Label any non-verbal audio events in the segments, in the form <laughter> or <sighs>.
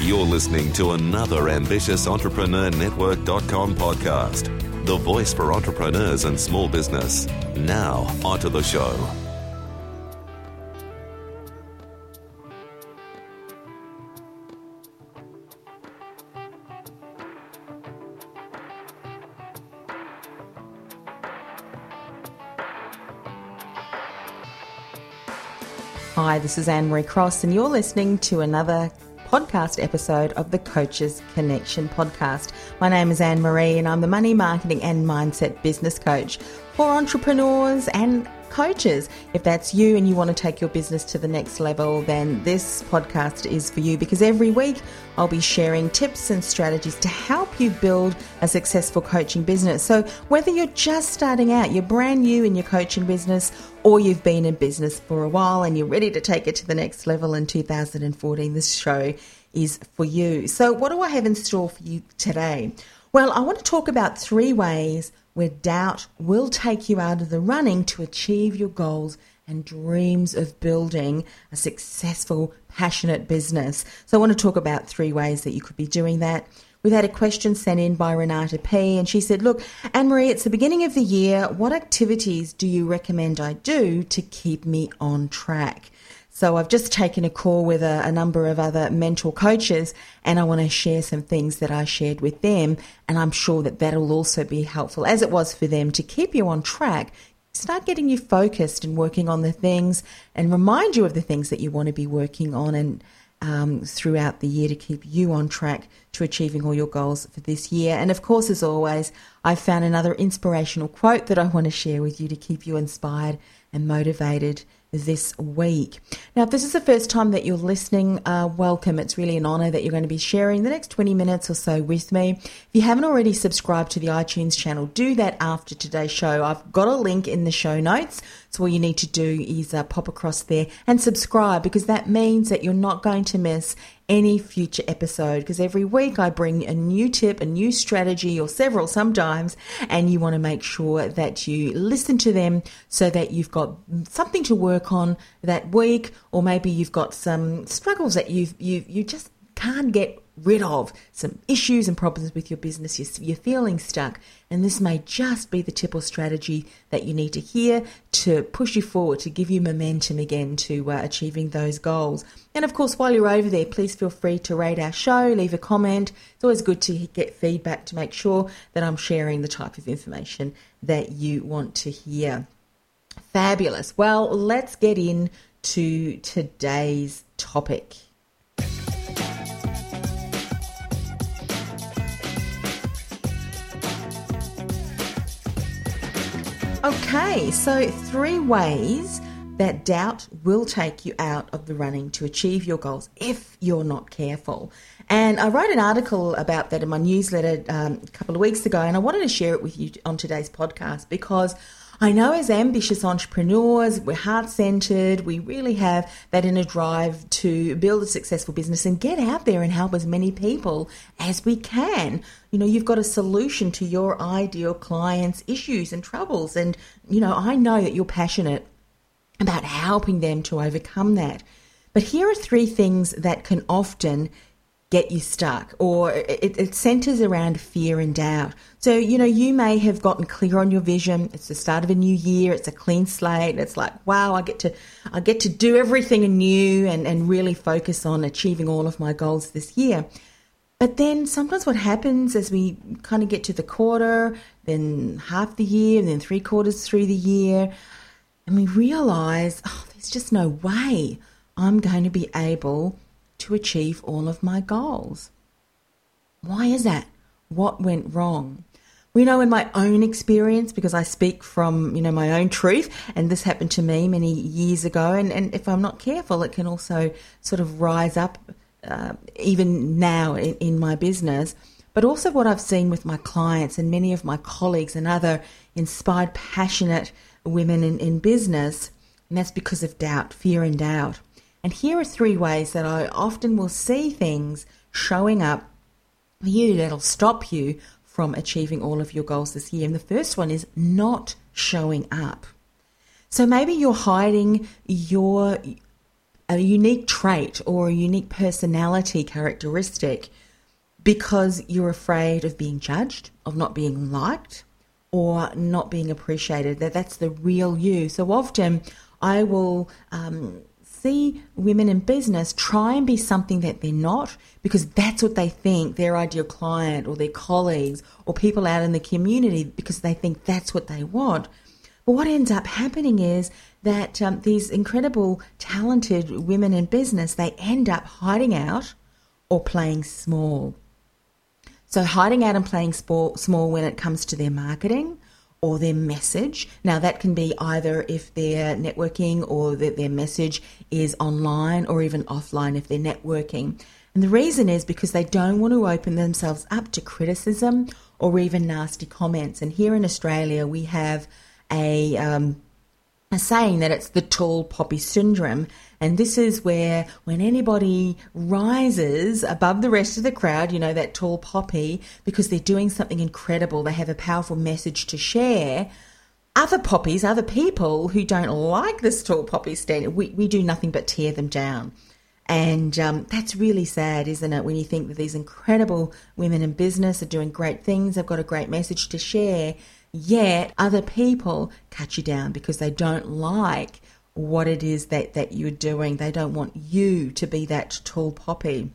You're listening to another Ambitious Entrepreneur Network.com podcast, the voice for entrepreneurs and small business. Now, onto the show. Hi, this is Anne Marie Cross, and you're listening to another podcast episode of the Coaches Connection podcast. My name is Anne Marie, and I'm the money marketing and mindset business coach for entrepreneurs and coaches. If that's you and you want to take your business to the next level, then this podcast is for you because every week I'll be sharing tips and strategies to help you build a successful coaching business. So, whether you're just starting out, you're brand new in your coaching business, or you've been in business for a while and you're ready to take it to the next level in 2014, this show is for you. So, what do I have in store for you today? Well, I want to talk about three ways where doubt will take you out of the running to achieve your goals and dreams of building a successful, passionate business. So, I want to talk about three ways that you could be doing that. We've had a question sent in by Renata P, and she said, Look, Anne Marie, it's the beginning of the year. What activities do you recommend I do to keep me on track? So I've just taken a call with a, a, number of other mentor coaches and I want to share some things that I shared with them. And I'm sure that that'll also be helpful as it was for them to keep you on track. Start getting you focused and working on the things and remind you of the things that you want to be working on and um, throughout the year to keep you on track to achieving all your goals for this year. And of course, as always, I've found another inspirational quote that I want to share with you to keep you inspired and motivated this week. Now, if this is the first time that you're listening, uh, welcome. It's really an honor that you're going to be sharing the next 20 minutes or so with me. If you haven't already subscribed to the iTunes channel, do that after today's show. I've got a link in the show notes. So all you need to do is uh, pop across there and subscribe because that means that you're not going to miss any future episode. Because every week I bring a new tip, a new strategy, or several sometimes, and you want to make sure that you listen to them so that you've got something to work on that week, or maybe you've got some struggles that you've you you just can't get rid of some issues and problems with your business, you're, you're, feeling stuck, and this may just be the tip or strategy that you need to hear to push you forward, to give you momentum again to uh, achieving those goals. And of course, while you're over there, please feel free to rate our show, leave a comment. It's always good to get feedback to make sure that I'm sharing the type of information that you want to hear. Fabulous. Well, let's get in to today's topic. Okay, so three ways that doubt will take you out of the running to achieve your goals if you're not careful. And I wrote an article about that in my newsletter um, a couple of weeks ago, and I wanted to share it with you on today's podcast because I know as ambitious entrepreneurs, we're heart centered, we really have that inner drive to build a successful business and get out there and help as many people as we can. You know, you've got a solution to your ideal clients' issues and troubles. And, you know, I know that you're passionate about helping them to overcome that. But here are three things that can often get you stuck, or it, it, centers around fear and doubt. So, you know, you may have gotten clear on your vision. It's the start of a new year. It's a clean slate. It's like, wow, I get to, I get to do everything anew and, and really focus on achieving all of my goals this year. But then sometimes what happens as we kind of get to the quarter, then half the year, and then three quarters through the year, and we realize, oh, there's just no way I'm going to be able to achieve all of my goals. Why is that? What went wrong? We know in my own experience, because I speak from, you know, my own truth, and this happened to me many years ago, and, and if I'm not careful, it can also sort of rise up uh, even now in, in my business. But also what I've seen with my clients and many of my colleagues and other inspired, passionate women in, in business, and that's because of doubt, fear and doubt. And here are three ways that I often will see things showing up for you that'll stop you from achieving all of your goals this year. And the first one is not showing up. So maybe you're hiding your a unique trait or a unique personality characteristic because you're afraid of being judged, of not being liked, or not being appreciated. That that's the real you. So often, I will um, see women in business try and be something that they're not because that's what they think their ideal client or their colleagues or people out in the community because they think that's what they want. But what ends up happening is that um, these incredible, talented women in business they end up hiding out or playing small. So hiding out and playing small when it comes to their marketing or their message. Now, that can be either if they're networking or that their message is online or even offline if they're networking. And the reason is because they don't want to open themselves up to criticism or even nasty comments. And here in Australia, we have a, um, a saying that it's the tall poppy syndrome. And this is where, when anybody rises above the rest of the crowd, you know, that tall poppy, because they're doing something incredible, they have a powerful message to share. Other poppies, other people who don't like this tall poppy standard, we, we do nothing but tear them down. And um, that's really sad, isn't it? When you think that these incredible women in business are doing great things, they've got a great message to share, yet other people cut you down because they don't like what it is that, that you're doing. They don't want you to be that tall poppy.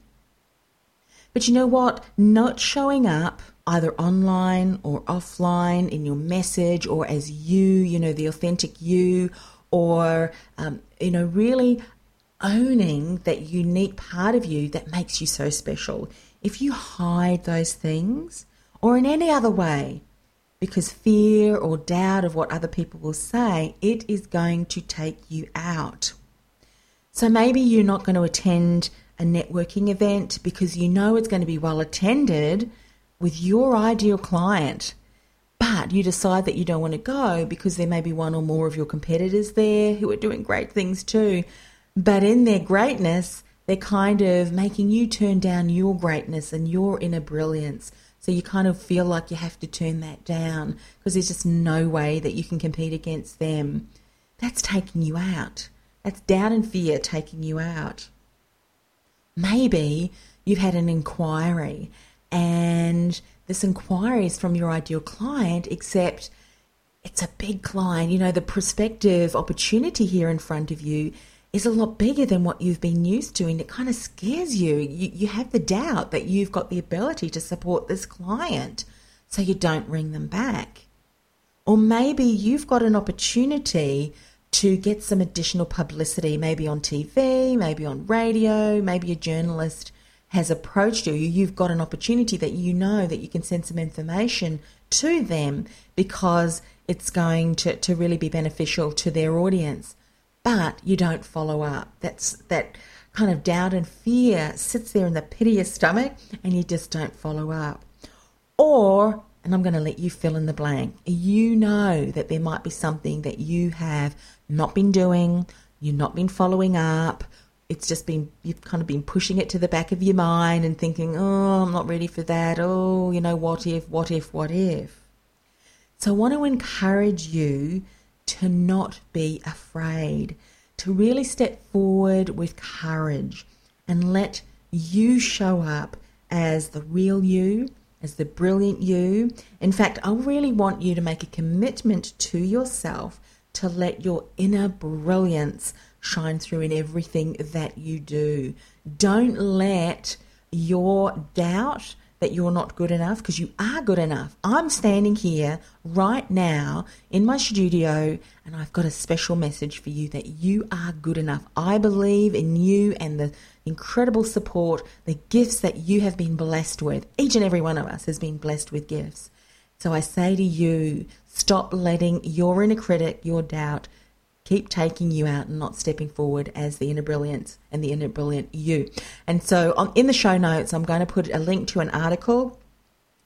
But you know what? Not showing up either online or offline in your message or as you, you know, the authentic you, or, um, you know, really owning that unique part of you that makes you so special. If you hide those things or in any other way, because fear or doubt of what other people will say, it is going to take you out. So maybe you're not going to attend a networking event because you know it's going to be well attended with your ideal client, but you decide that you don't want to go because there may be one or more of your competitors there who are doing great things too. But in their greatness, they're kind of making you turn down your greatness and your inner brilliance. So you kind of feel like you have to turn that down because there's just no way that you can compete against them. That's taking you out. That's doubt and fear taking you out. Maybe you've had an inquiry and this inquiry is from your ideal client, except it's a big client. You know, the prospective opportunity here in front of you is a lot bigger than what you've been used to and it kind of scares you. you. You have the doubt that you've got the ability to support this client, so you don't ring them back. Or maybe you've got an opportunity to get some additional publicity, maybe on TV, maybe on radio, maybe a journalist has approached you. You've got an opportunity that you know that you can send some information to them because it's going to, to really be beneficial to their audience but you don't follow up. That's that kind of doubt and fear sits there in the pit of your stomach and you just don't follow up. Or, and I'm going to let you fill in the blank, you know that there might be something that you have not been doing, you've not been following up. It's just been, you've kind of been pushing it to the back of your mind and thinking, oh, I'm not ready for that. Oh, you know, what if, what if, what if? So I want to encourage you to not be afraid, to really step forward with courage and let you show up as the real you, as the brilliant you. In fact, I really want you to make a commitment to yourself to let your inner brilliance shine through in everything that you do. Don't let your doubt that you're not good enough because you are good enough. I'm standing here right now in my studio and I've got a special message for you that you are good enough. I believe in you and the incredible support, the gifts that you have been blessed with. Each and every one of us has been blessed with gifts. So I say to you, stop letting your inner critic, your doubt, keep taking you out and not stepping forward as the inner brilliance and the inner brilliant you. And so on, in the show notes, I'm going to put a link to an article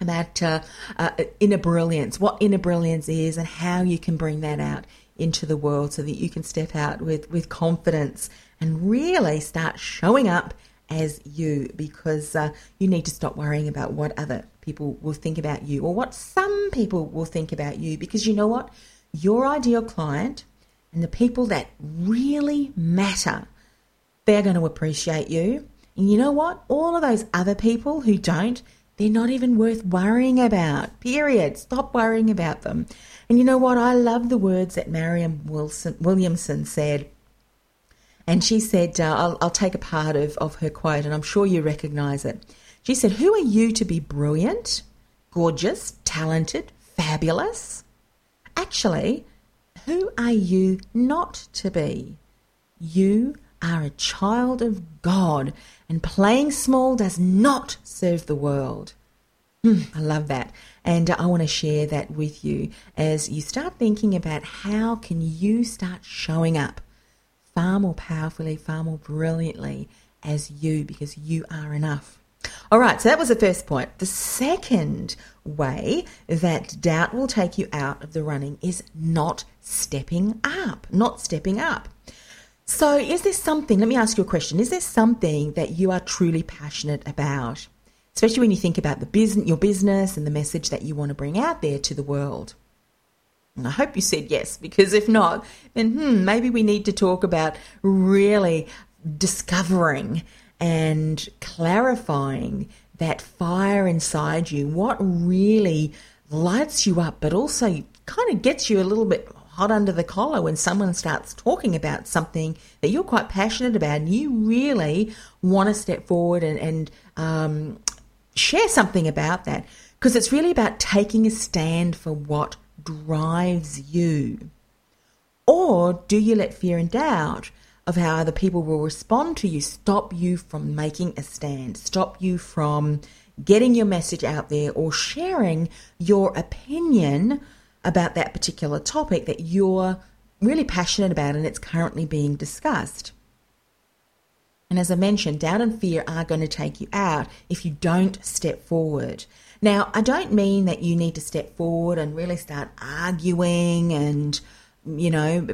about uh, uh, inner brilliance, what inner brilliance is, and how you can bring that out into the world so that you can step out with, with confidence and really start showing up as you because uh, you need to stop worrying about what other people will think about you or what some people will think about you because you know what? Your ideal client and the people that really matter, they're going to appreciate you. And you know what? All of those other people who don't, they're not even worth worrying about. Period. Stop worrying about them. And you know what? I love the words that Marianne Wilson, Williamson said. And she said, uh, I'll, I'll take a part of, of her quote, and I'm sure you recognize it. She said, Who are you to be brilliant, gorgeous, talented, fabulous? Actually, who are you not to be? You are a child of God, and playing small does not serve the world. Hmm, I love that. And I want to share that with you as you start thinking about how can you start showing up far more powerfully, far more brilliantly as you because you are enough. All right, so that was the first point. The second way that doubt will take you out of the running is not stepping up, not stepping up. So, is there something, let me ask you a question, is there something that you are truly passionate about? Especially when you think about the business, your business and the message that you want to bring out there to the world. And I hope you said yes, because if not, then hmm, maybe we need to talk about really discovering and clarifying that fire inside you, what really lights you up, but also kind of gets you a little bit hot under the collar when someone starts talking about something that you're quite passionate about and you really want to step forward and, and um, share something about that. Because it's really about taking a stand for what drives you. Or do you let fear and doubt of how other people will respond to you stop you from making a stand, stop you from getting your message out there or sharing your opinion about that particular topic that you're really passionate about and it's currently being discussed. And as I mentioned, doubt and fear are going to take you out if you don't step forward. Now, I don't mean that you need to step forward and really start arguing and, you know,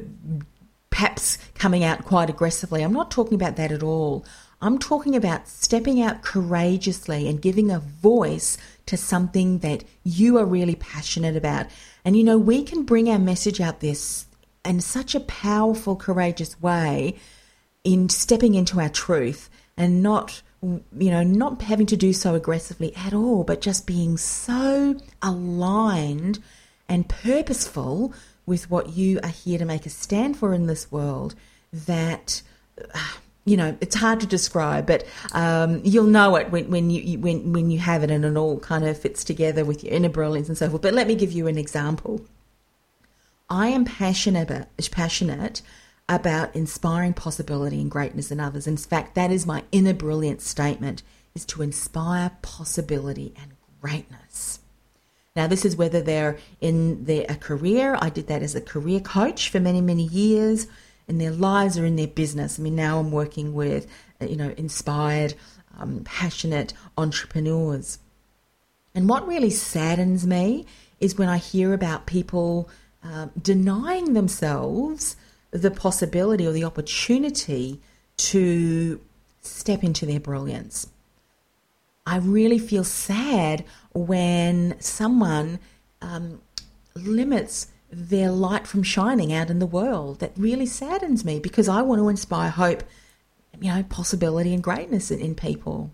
perhaps coming out quite aggressively. I'm not talking about that at all. I'm talking about stepping out courageously and giving a voice to something that you are really passionate about. And you know, we can bring our message out this in such a powerful, courageous way in stepping into our truth and not you know, not having to do so aggressively at all, but just being so aligned and purposeful with what you are here to make a stand for in this world that you know it's hard to describe but um, you'll know it when, when you when when you have it and it all kind of fits together with your inner brilliance and so forth. But let me give you an example. I am passionate about, passionate about inspiring possibility and greatness in others. In fact that is my inner brilliance statement is to inspire possibility and greatness now, this is whether they're in their a career. I did that as a career coach for many, many years, in their lives or in their business. I mean, now I'm working with, uh, you know, inspired, um, passionate entrepreneurs. And what really saddens me is when I hear about people uh, denying themselves the possibility or the opportunity to step into their brilliance. I really feel sad when someone um, limits their light from shining out in the world. That really saddens me because I want to inspire hope, you know, possibility and greatness in, in people.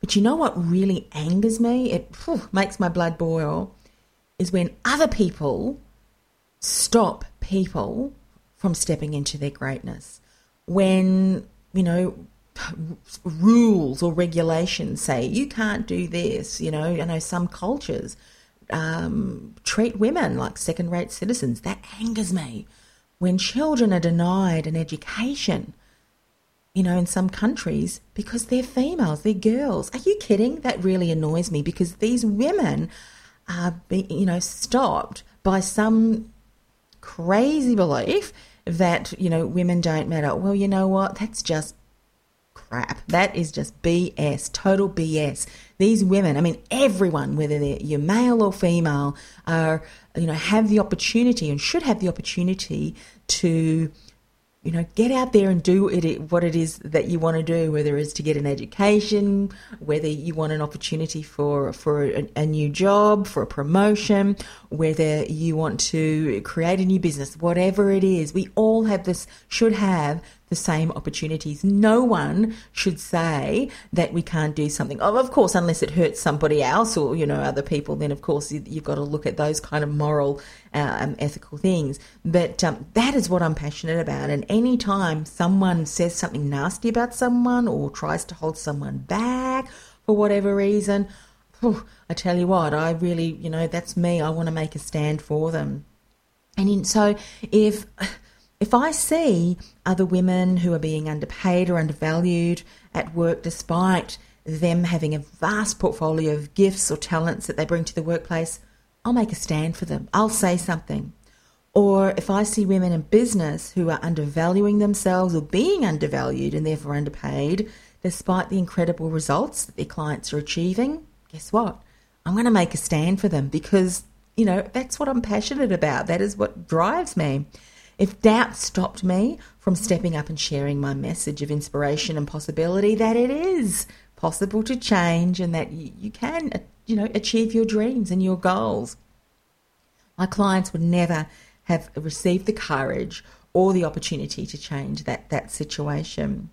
But you know what really angers me? It makes my blood boil. Is when other people stop people from stepping into their greatness. When, you know, rules or regulations say you can't do this. You know, I know some cultures um, treat women like second rate citizens. That angers me. When children are denied an education, you know, in some countries because they're females, they're girls. Are you kidding? That really annoys me because these women are, you know, stopped by some crazy belief that, you know, women don't matter. Well, you know what? That's just crap. That is just BS, total BS. These women, I mean, everyone, whether they're you're male or female, are you know have the opportunity and should have the opportunity to you know, get out there and do it, what it is that you want to do, whether it's to get an education, whether you want an opportunity for, for a, a, new job, for a promotion, whether you want to create a new business, whatever it is, we all have this, should have the same opportunities. No one should say that we can't do something. Oh, of course, unless it hurts somebody else or, you know, other people, then of course you've got to look at those kind of moral, um, ethical things. But um, that is what I'm passionate about. And anytime someone says something nasty about someone or tries to hold someone back for whatever reason, I tell you what, I really, you know, that's me. I want to make a stand for them. And in, so if if I see other women who are being underpaid or undervalued at work despite them having a vast portfolio of gifts or talents that they bring to the workplace, I'll make a stand for them. I'll say something. Or if I see women in business who are undervaluing themselves or being undervalued and therefore underpaid, despite the incredible results that their clients are achieving, guess what? I'm going to make a stand for them because, you know, that's what I'm passionate about. That is what drives me. If doubt stopped me from stepping up and sharing my message of inspiration and possibility, that it is possible to change and that you, can, uh, you know, achieve your dreams and your goals. My clients would never have received the courage or the opportunity to change that, that situation.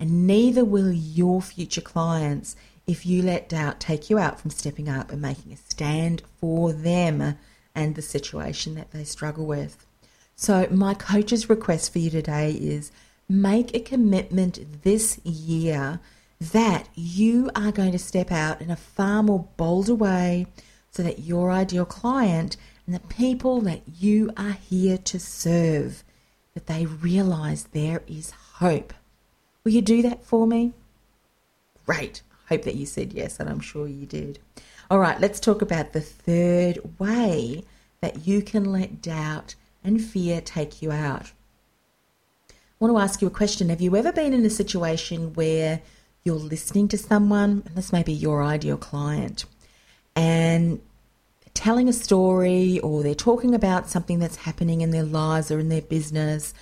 And neither will your future clients if you let doubt take you out from stepping up and making a stand for them and the situation that they struggle with. So, my coach's request for you today is make a commitment this year that you are going to step out in a far more bolder way so that your ideal client and the people that you are here to serve that they realize there is hope. Will you do that for me? Great. Hope that you said yes, and I'm sure you did. All right, let's talk about the third way that you can let doubt and fear take you out. I want to ask you a question. Have you ever been in a situation where you're listening to someone, and this may be your ideal client, and telling a story or they're talking about something that's happening in their lives or in their business,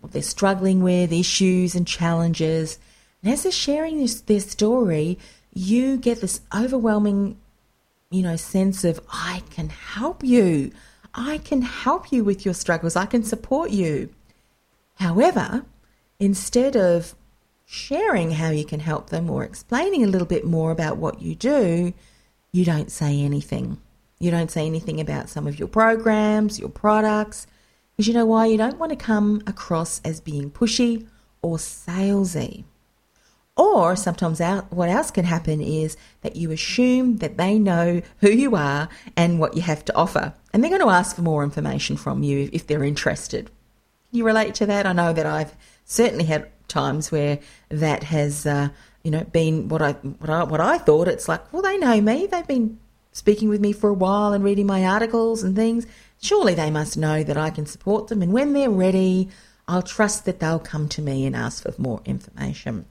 what they're struggling with, issues and challenges. And as they're sharing this, their story, you get this overwhelming, you know, sense of, I can help you. I can help you with your struggles. I can support you. However, instead of sharing how you can help them or explaining a little bit more about what you do, you don't say anything. You don't say anything about some of your programs, your products, because you know why? You don't want to come across as being pushy or salesy. Or sometimes out, what else can happen is that you assume that they know who you are and what you have to offer. And they're going to ask for more information from you if they're interested. You relate to that? I know that I've certainly had times where that has, uh, you know, been what I, what I what I thought. It's like, well, they know me. They've been speaking with me for a while and reading my articles and things. Surely they must know that I can support them. And when they're ready, I'll trust that they'll come to me and ask for more information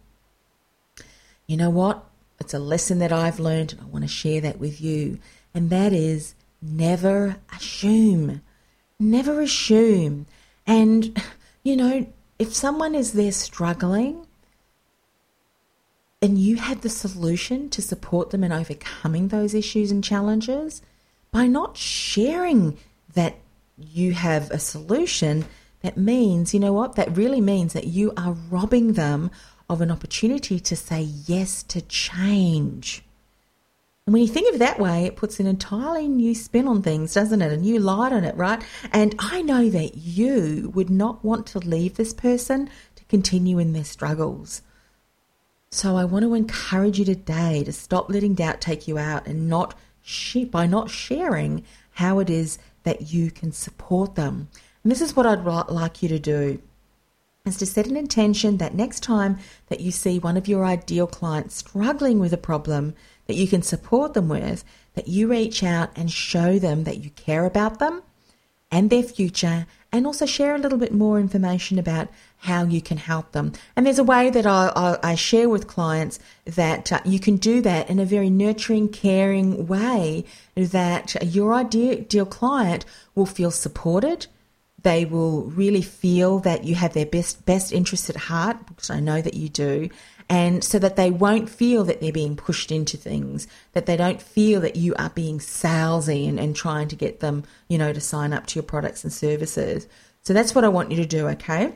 you know what? It's a lesson that I've learned and I want to share that with you. And that is never assume. Never assume. And, you know, if someone is there struggling and you have the solution to support them in overcoming those issues and challenges, by not sharing that you have a solution, that means, you know what? That really means that you are robbing them of an opportunity to say yes to change. And when you think of it that way, it puts an entirely new spin on things, doesn't it? A new light on it, right? And I know that you would not want to leave this person to continue in their struggles. So I want to encourage you today to stop letting doubt take you out and not by not sharing how it is that you can support them. And this is what I'd like you to do is to set an intention that next time that you see one of your ideal clients struggling with a problem that you can support them with, that you reach out and show them that you care about them and their future, and also share a little bit more information about how you can help them. And there's a way that I, I, share with clients that uh, you can do that in a very nurturing, caring way that your ideal client will feel supported they will really feel that you have their best best interests at heart, because I know that you do, and so that they won't feel that they're being pushed into things, that they don't feel that you are being salesy and, and trying to get them, you know, to sign up to your products and services. So that's what I want you to do, okay?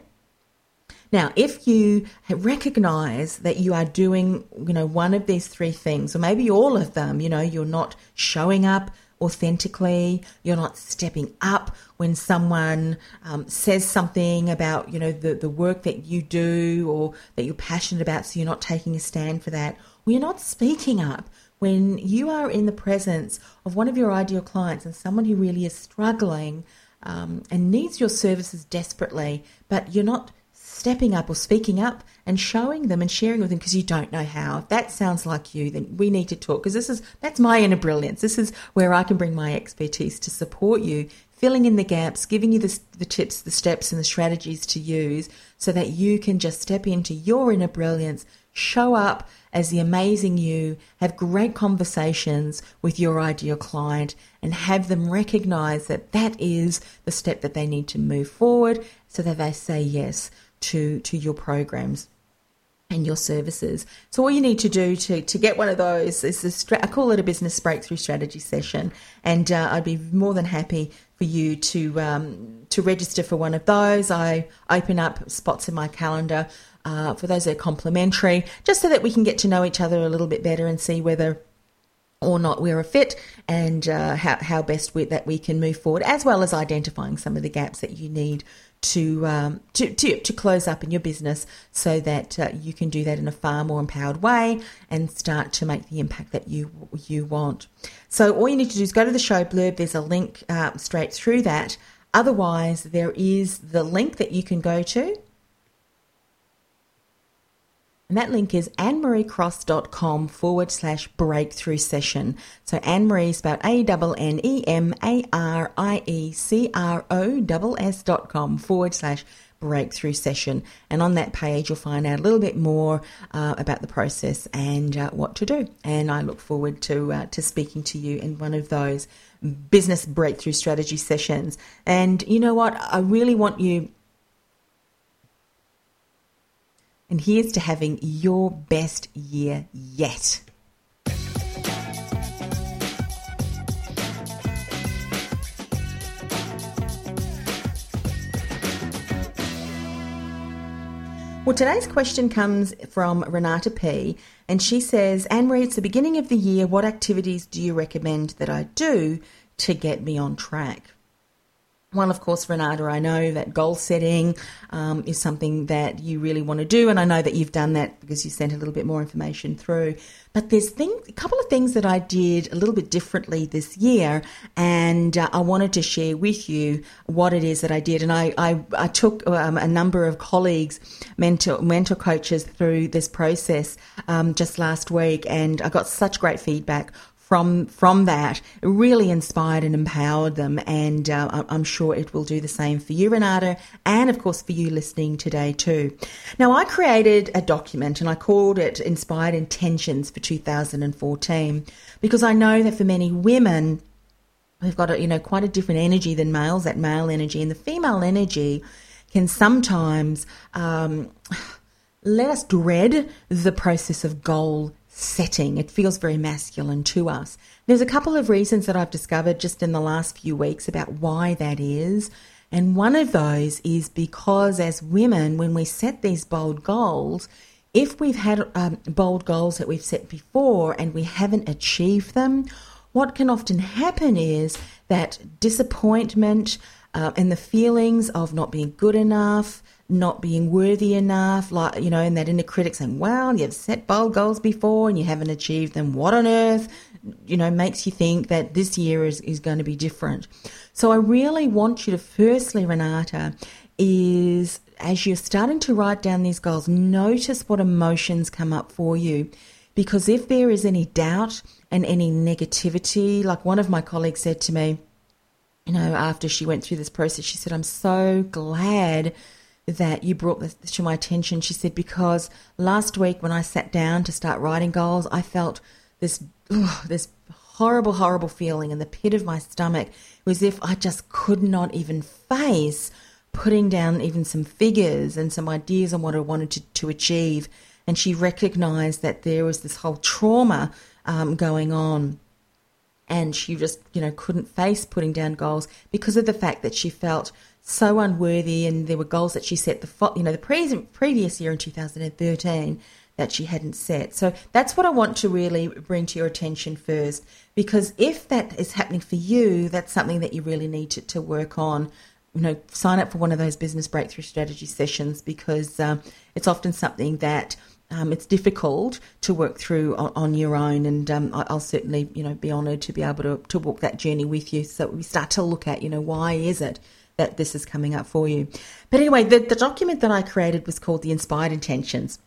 Now, if you recognize that you are doing, you know, one of these three things, or maybe all of them, you know, you're not showing up authentically, you're not stepping up when someone um, says something about, you know, the, the work that you do or that you're passionate about, so you're not taking a stand for that, you're not speaking up when you are in the presence of one of your ideal clients and someone who really is struggling um, and needs your services desperately, but you're not stepping up or speaking up and showing them and sharing with them because you don't know how. If that sounds like you, then we need to talk because this is that's my inner brilliance. This is where I can bring my expertise to support you, filling in the gaps, giving you the, the tips, the steps, and the strategies to use so that you can just step into your inner brilliance, show up as the amazing you, have great conversations with your ideal client, and have them recognize that that is the step that they need to move forward so that they say yes to, to your programs and your services. So all you need to do to, to get one of those is a stra- I call it a business breakthrough strategy session, and uh, I'd be more than happy for you to um, to register for one of those. I open up spots in my calendar uh, for those that are complimentary, just so that we can get to know each other a little bit better and see whether or not we're a fit and uh, how, how best we, that we can move forward, as well as identifying some of the gaps that you need to, um, to, to, to close up in your business so that uh, you can do that in a far more empowered way and start to make the impact that you, you want. So all you need to do is go to the show blurb. There's a link uh, straight through that. Otherwise, there is the link that you can go to and that link is annemariecross.com forward slash breakthrough session. So Anne Marie spelled A N N E M A R I E C R O S dot com forward slash breakthrough session. And on that page, you'll find out a little bit more uh, about the process and uh, what to do. And I look forward to uh, to speaking to you in one of those business breakthrough strategy sessions. And you know what? I really want you and here's to having your best year yet. Well, today's question comes from Renata P. And she says, Anne Marie, it's the beginning of the year. What activities do you recommend that I do to get me on track? Well, of course, Renata, I know that goal setting um, is something that you really want to do, and I know that you've done that because you sent a little bit more information through. But there's thing, a couple of things that I did a little bit differently this year, and uh, I wanted to share with you what it is that I did. And I, I, I took um, a number of colleagues, mentor, mentor coaches through this process um, just last week, and I got such great feedback from from that really inspired and empowered them. And uh, i'm sure it will do the same for you renata and of course for you listening today too. Now i created a document and i called it inspired intentions for 2014 because i know that for many women we've got a, you know quite a different energy than males. That male energy and the female energy can sometimes um, let us dread the process of goal setting. It feels very masculine to us. There's a couple of reasons that I've discovered just in the last few weeks about why that is. And one of those is because as women, when we set these bold goals, if we've had um, bold goals that we've set before and we haven't achieved them, what can often happen is that disappointment uh, and the feelings of not being good enough, not being worthy enough, like, you know, and that inner critic saying, well, you've set bold goals before and you haven't achieved them. What on earth, you know, makes you think that this year is, is going to be different. So I really want you to, firstly, Renata, is as you're starting to write down these goals, notice what emotions come up for you. Because if there is any doubt and any negativity, like one of my colleagues said to me, you know, after she went through this process, she said, I'm so glad that you brought this to my attention. She said, because last week when I sat down to start writing goals, I felt this, ugh, <sighs> this horrible, horrible feeling in the pit of my stomach. It was as if I just could not even face putting down even some figures and some ideas on what I wanted to, to achieve. And she recognized that there was this whole trauma um, going on. and she just, you know, couldn't face putting down goals because of the fact that she felt so unworthy and there were goals that she set the you know the pre- previous year in 2013 that she hadn't set. So that's what I want to really bring to your attention first because if that is happening for you, that's something that you really need to, to work on. You know, sign up for one of those business breakthrough strategy sessions because um, it's often something that um, it's difficult to work through on, on your own, and um, I, will certainly, you know, be honoured to be able to to walk that journey with you. So we start to look at, you know, why is it that this is coming up for you? But anyway, the, the document that I created was called the Inspired Intentions.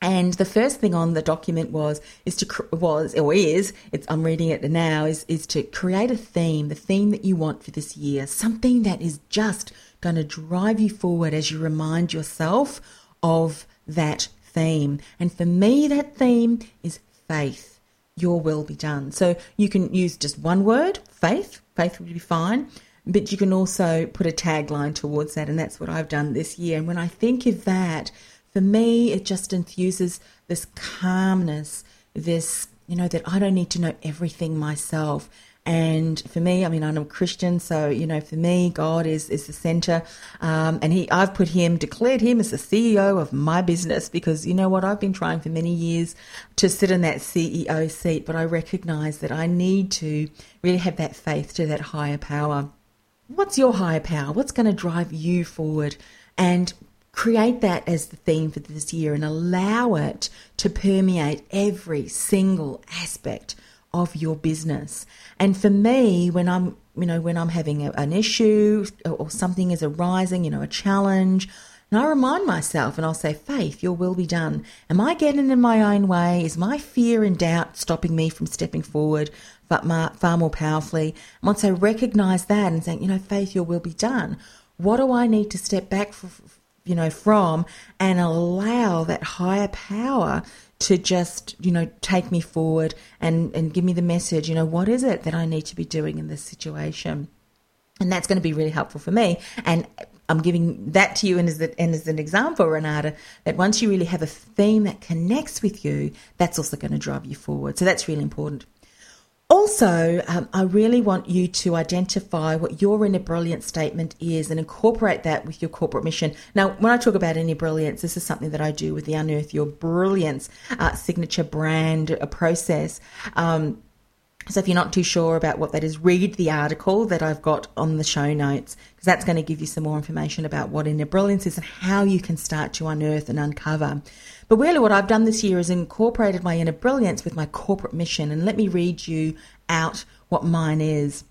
And the first thing on the document was is to was or is it's I'm reading it now is is to create a theme, the theme that you want for this year, something that is just going to drive you forward as you remind yourself of that theme. And for me, that theme is faith. Your will be done. So you can use just one word, faith. Faith would be fine. But you can also put a tagline towards that. And that's what I've done this year. And when I think of that, for me, it just infuses this calmness, this, you know, that I don't need to know everything myself. And for me, I mean, I'm a Christian, so you know, for me, God is is the center. Um, and he, I've put him, declared him as the CEO of my business because you know what, I've been trying for many years to sit in that CEO seat, but I recognise that I need to really have that faith to that higher power. What's your higher power? What's going to drive you forward? And create that as the theme for this year and allow it to permeate every single aspect of your business. And for me, when I'm, you know, when I'm having a, an issue or something is arising, you know, a challenge, and I remind myself and I'll say, Faith, your will be done. Am I getting in my own way? Is my fear and doubt stopping me from stepping forward far, far more powerfully? Once I recognize that and saying, you know, Faith, your will be done, what do I need to step back for, you know, from and allow that higher power to just, you know, take me forward and, and give me the message, you know, what is it that I need to be doing in this situation? And that's going to be really helpful for me. And I'm giving that to you and as, and as an example, Renata, that once you really have a theme that connects with you, that's also going to drive you forward. So that's really important. Also, um, I really want you to identify what your inner brilliance statement is and incorporate that with your corporate mission. Now, when I talk about inner brilliance, this is something that I do with the Unearth Your Brilliance uh, signature brand uh, process. Um, so if you're not too sure about what that is, read the article that I've got on the show notes because that's going to give you some more information about what inner brilliance is and how you can start to unearth and uncover. But really, what I've done this year is incorporated my inner brilliance with my corporate mission. And let me read you out what mine is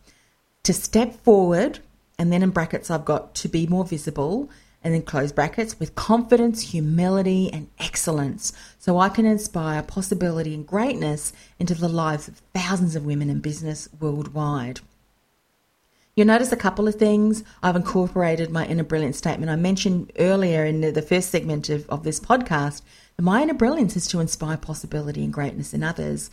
to step forward, and then in brackets, I've got to be more visible and then close brackets with confidence, humility, and excellence, so I can inspire possibility and greatness into the lives of thousands of women in business worldwide. You'll notice a couple of things. I've incorporated my inner brilliance statement. I mentioned earlier in the first segment of, of this podcast that my inner brilliance is to inspire possibility and greatness in others.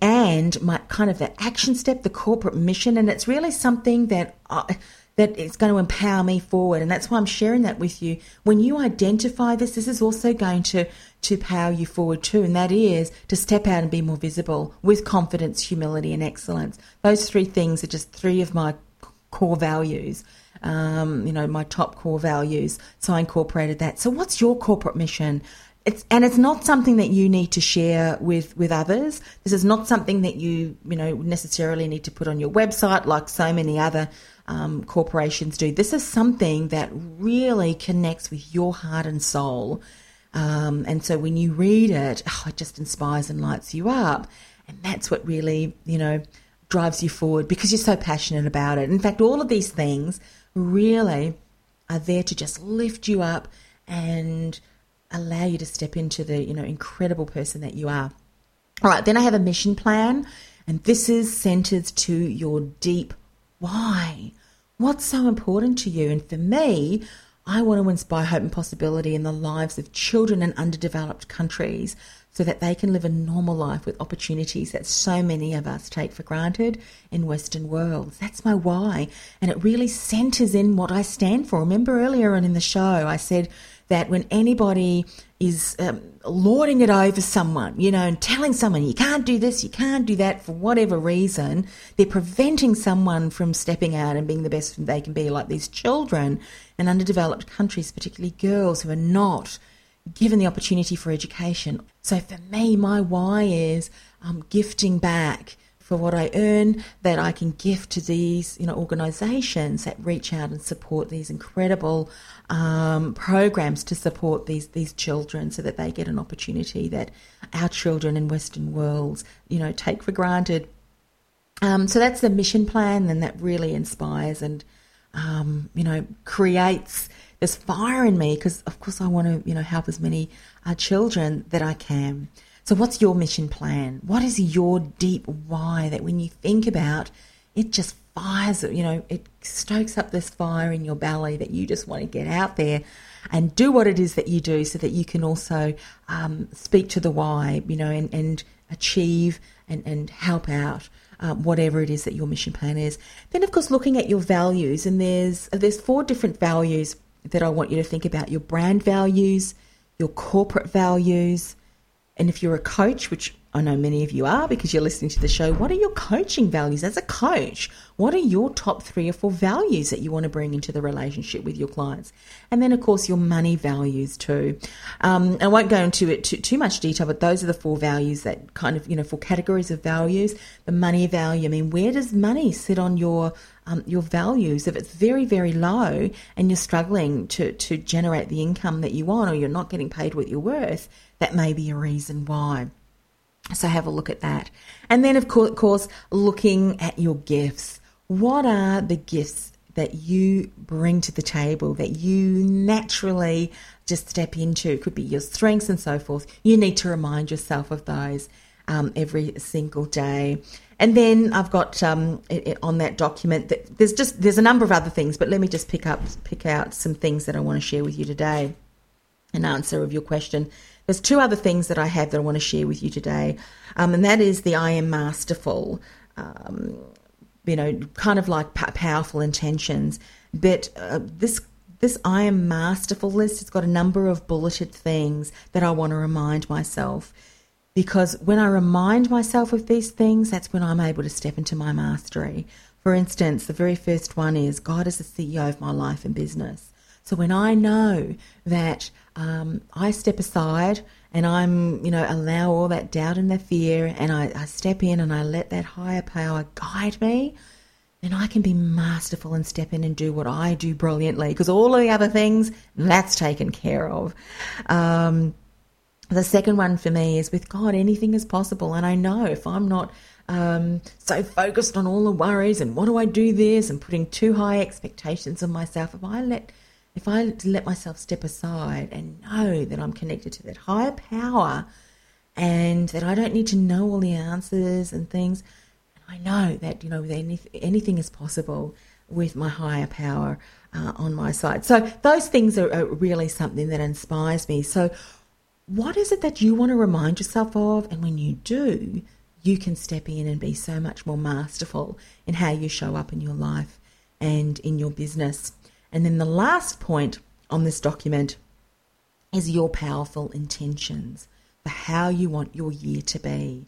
And my kind of the action step, the corporate mission, and it's really something that I, that it's going to empower me forward. And that's why I'm sharing that with you. When you identify this, this is also going to, to power you forward too. And that is to step out and be more visible with confidence, humility, and excellence. Those three things are just three of my core values. Um, you know, my top core values. So I incorporated that. So what's your corporate mission? It's, and it's not something that you need to share with, with others. This is not something that you, you know, necessarily need to put on your website like so many other um, corporations do. This is something that really connects with your heart and soul. Um, and so when you read it, oh, it just inspires and lights you up. And that's what really, you know, drives you forward because you're so passionate about it. In fact, all of these things really are there to just lift you up and allow you to step into the, you know, incredible person that you are. All right, then I have a mission plan, and this is centered to your deep why? What's so important to you? And for me, I want to inspire hope and possibility in the lives of children in underdeveloped countries so that they can live a normal life with opportunities that so many of us take for granted in Western worlds. That's my why. And it really centers in what I stand for. Remember earlier on in the show, I said that when anybody is um, lording it over someone, you know, and telling someone you can't do this, you can't do that for whatever reason, they're preventing someone from stepping out and being the best they can be, like these children in underdeveloped countries, particularly girls who are not given the opportunity for education. So for me, my why is um, gifting back for what I earn that I can gift to these, you know, organisations that reach out and support these incredible um, programs to support these these children, so that they get an opportunity that our children in Western worlds, you know, take for granted. Um, so that's the mission plan, and that really inspires and um, you know creates this fire in me because, of course, I want to you know help as many uh, children that I can. So, what's your mission plan? What is your deep why that when you think about it, just fires, you know, it stokes up this fire in your belly that you just want to get out there and do what it is that you do so that you can also um, speak to the why, you know, and, and achieve and, and help out. Um, whatever it is that your mission plan is. Then, of course, looking at your values, and there's there's four different values that I want you to think about: your brand values, your corporate values, and if you're a coach, which I know many of you are because you're listening to the show, what are your coaching values as a coach? What are your top three or four values that you want to bring into the relationship with your clients? And then, of course, your money values too. Um, I won't go into it too, too much detail, but those are the four values that kind of, you know, four categories of values. The money value, I mean, where does money sit on your um, your values, if it's very, very low and you're struggling to, to generate the income that you want or you're not getting paid what you're worth, that may be a reason why. So have a look at that. And then, of course, looking at your gifts. What are the gifts that you bring to the table that you naturally just step into? It could be your strengths and so forth. You need to remind yourself of those um, every single day. And then I've got um, it, it, on that document that there's just there's a number of other things, but let me just pick up pick out some things that I want to share with you today. An answer of your question. There's two other things that I have that I want to share with you today, um, and that is the I am masterful. Um, you know, kind of like powerful intentions. But uh, this this I am masterful list has got a number of bulleted things that I want to remind myself because when I remind myself of these things, that's when I'm able to step into my mastery. For instance, the very first one is God is the CEO of my life and business. So when I know that um, I step aside and I'm, you know, allow all that doubt and that fear and I, I step in and I let that higher power guide me, then I can be masterful and step in and do what I do brilliantly because all of the other things, that's taken care of. Um, the second one for me is with God, anything is possible. And I know if I'm not um, so focused on all the worries and what do I do this and putting too high expectations on myself, if I let if I let myself step aside and know that I'm connected to that higher power and that I don't need to know all the answers and things, I know that you know anything, anything is possible with my higher power uh, on my side. So those things are, are really something that inspires me. So what is it that you want to remind yourself of? And when you do, you can step in and be so much more masterful in how you show up in your life and in your business. And then the last point on this document is your powerful intentions for how you want your year to be.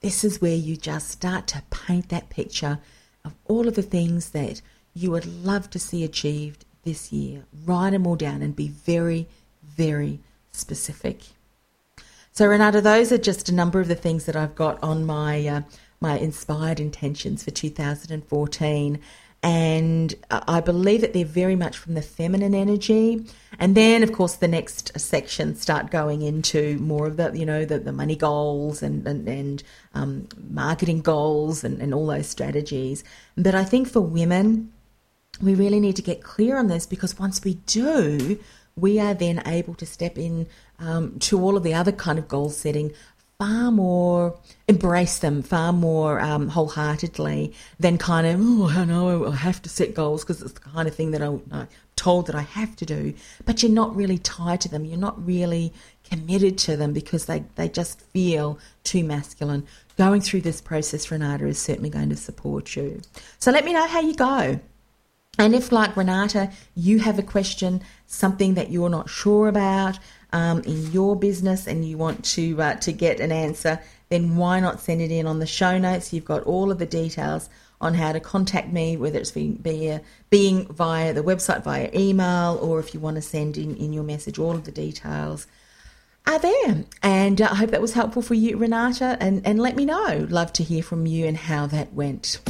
This is where you just start to paint that picture of all of the things that you would love to see achieved this year. Write them all down and be very, very specific. So, Renata, those are just a number of the things that I've got on my uh, my inspired intentions for 2014. And I believe that they're very much from the feminine energy. And then, of course, the next section start going into more of the, you know, the, the money goals and, and, and um, marketing goals and, and all those strategies. But I think for women, we really need to get clear on this because once we do, we are then able to step in um, to all of the other kind of goal setting far more embrace them far more um, wholeheartedly than kind of oh I know I have to set goals because it's the kind of thing that I'm told that I have to do but you're not really tied to them. You're not really committed to them because they, they just feel too masculine. Going through this process Renata is certainly going to support you. So let me know how you go. And if, like Renata, you have a question, something that you're not sure about um, in your business, and you want to uh, to get an answer, then why not send it in on the show notes? You've got all of the details on how to contact me, whether it's being, being via the website, via email, or if you want to send in, in your message, all of the details are there. And uh, I hope that was helpful for you, Renata, and, and let me know. Love to hear from you and how that went.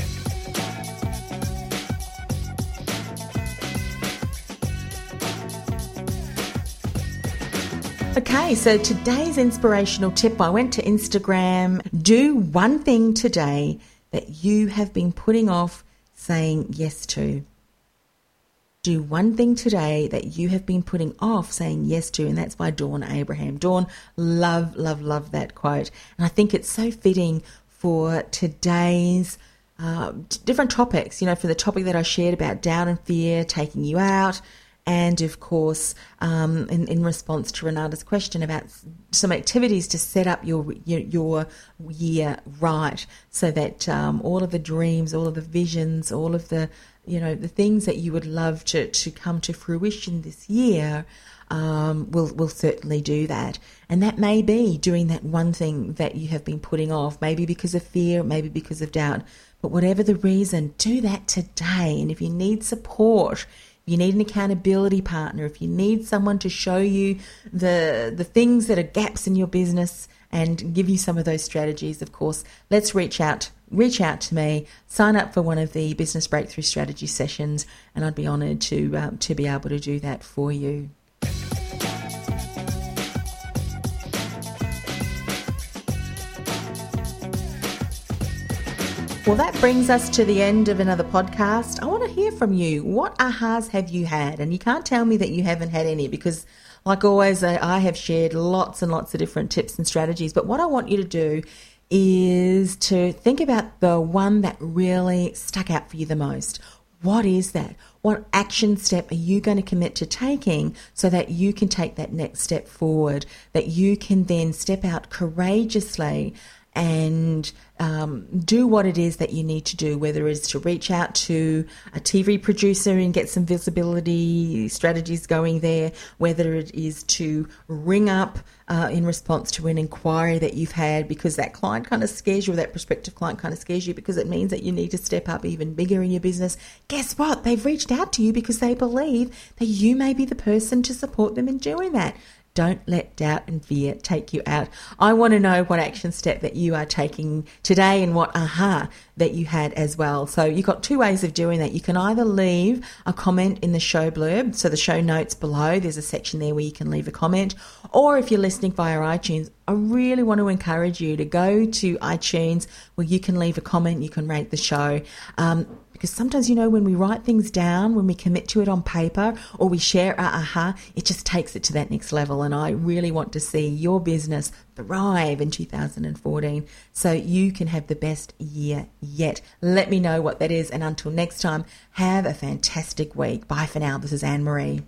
Okay, so today's inspirational tip I went to Instagram. Do one thing today that you have been putting off saying yes to. Do one thing today that you have been putting off saying yes to, and that's by Dawn Abraham. Dawn, love, love, love that quote. And I think it's so fitting for today's uh, different topics. You know, for the topic that I shared about doubt and fear taking you out, and of course, um, in, in, response to Renata's question about some activities to set up your your, your year right, so that um, all of the dreams, all of the visions, all of the you know the things that you would love to to come to fruition this year. Um, will will certainly do that, and that may be doing that one thing that you have been putting off, maybe because of fear, maybe because of doubt. But whatever the reason, do that today. And if you need support, you need an accountability partner, if you need someone to show you the the things that are gaps in your business and give you some of those strategies, of course, let's reach out reach out to me, sign up for one of the business breakthrough strategy sessions, and I'd be honoured to um, to be able to do that for you. Well, that brings us to the end of another podcast. I want to hear from you. What ahas have you had? And you can't tell me that you haven't had any because, like always, I have shared lots and lots of different tips and strategies. But what I want you to do is to think about the one that really stuck out for you the most. What is that? What action step are you going to commit to taking so that you can take that next step forward, that you can then step out courageously and um, do what it is that you need to do, whether it's to reach out to a TV producer and get some visibility strategies going there, whether it is to ring up uh, in response to an inquiry that you've had because that client kind of scares you, or that prospective client kind of scares you because it means that you need to step up even bigger in your business. Guess what? They've reached out to you because they believe that you may be the person to support them in doing that. Don't let doubt and fear take you out. I want to know what action step that you are taking today and what aha that you had as well. So you've got two ways of doing that. You can either leave a comment in the show blurb, so the show notes below, there's a section there where you can leave a comment, or if you're listening via iTunes, I really want to encourage you to go to iTunes where you can leave a comment, you can rate the show. Um, because sometimes, you know, when we write things down, when we commit to it on paper or we share our aha, it just takes it to that next level. And I really want to see your business thrive in 2014 so you can have the best year yet. Let me know what that is. And until next time, have a fantastic week. Bye for now. This is Anne Marie.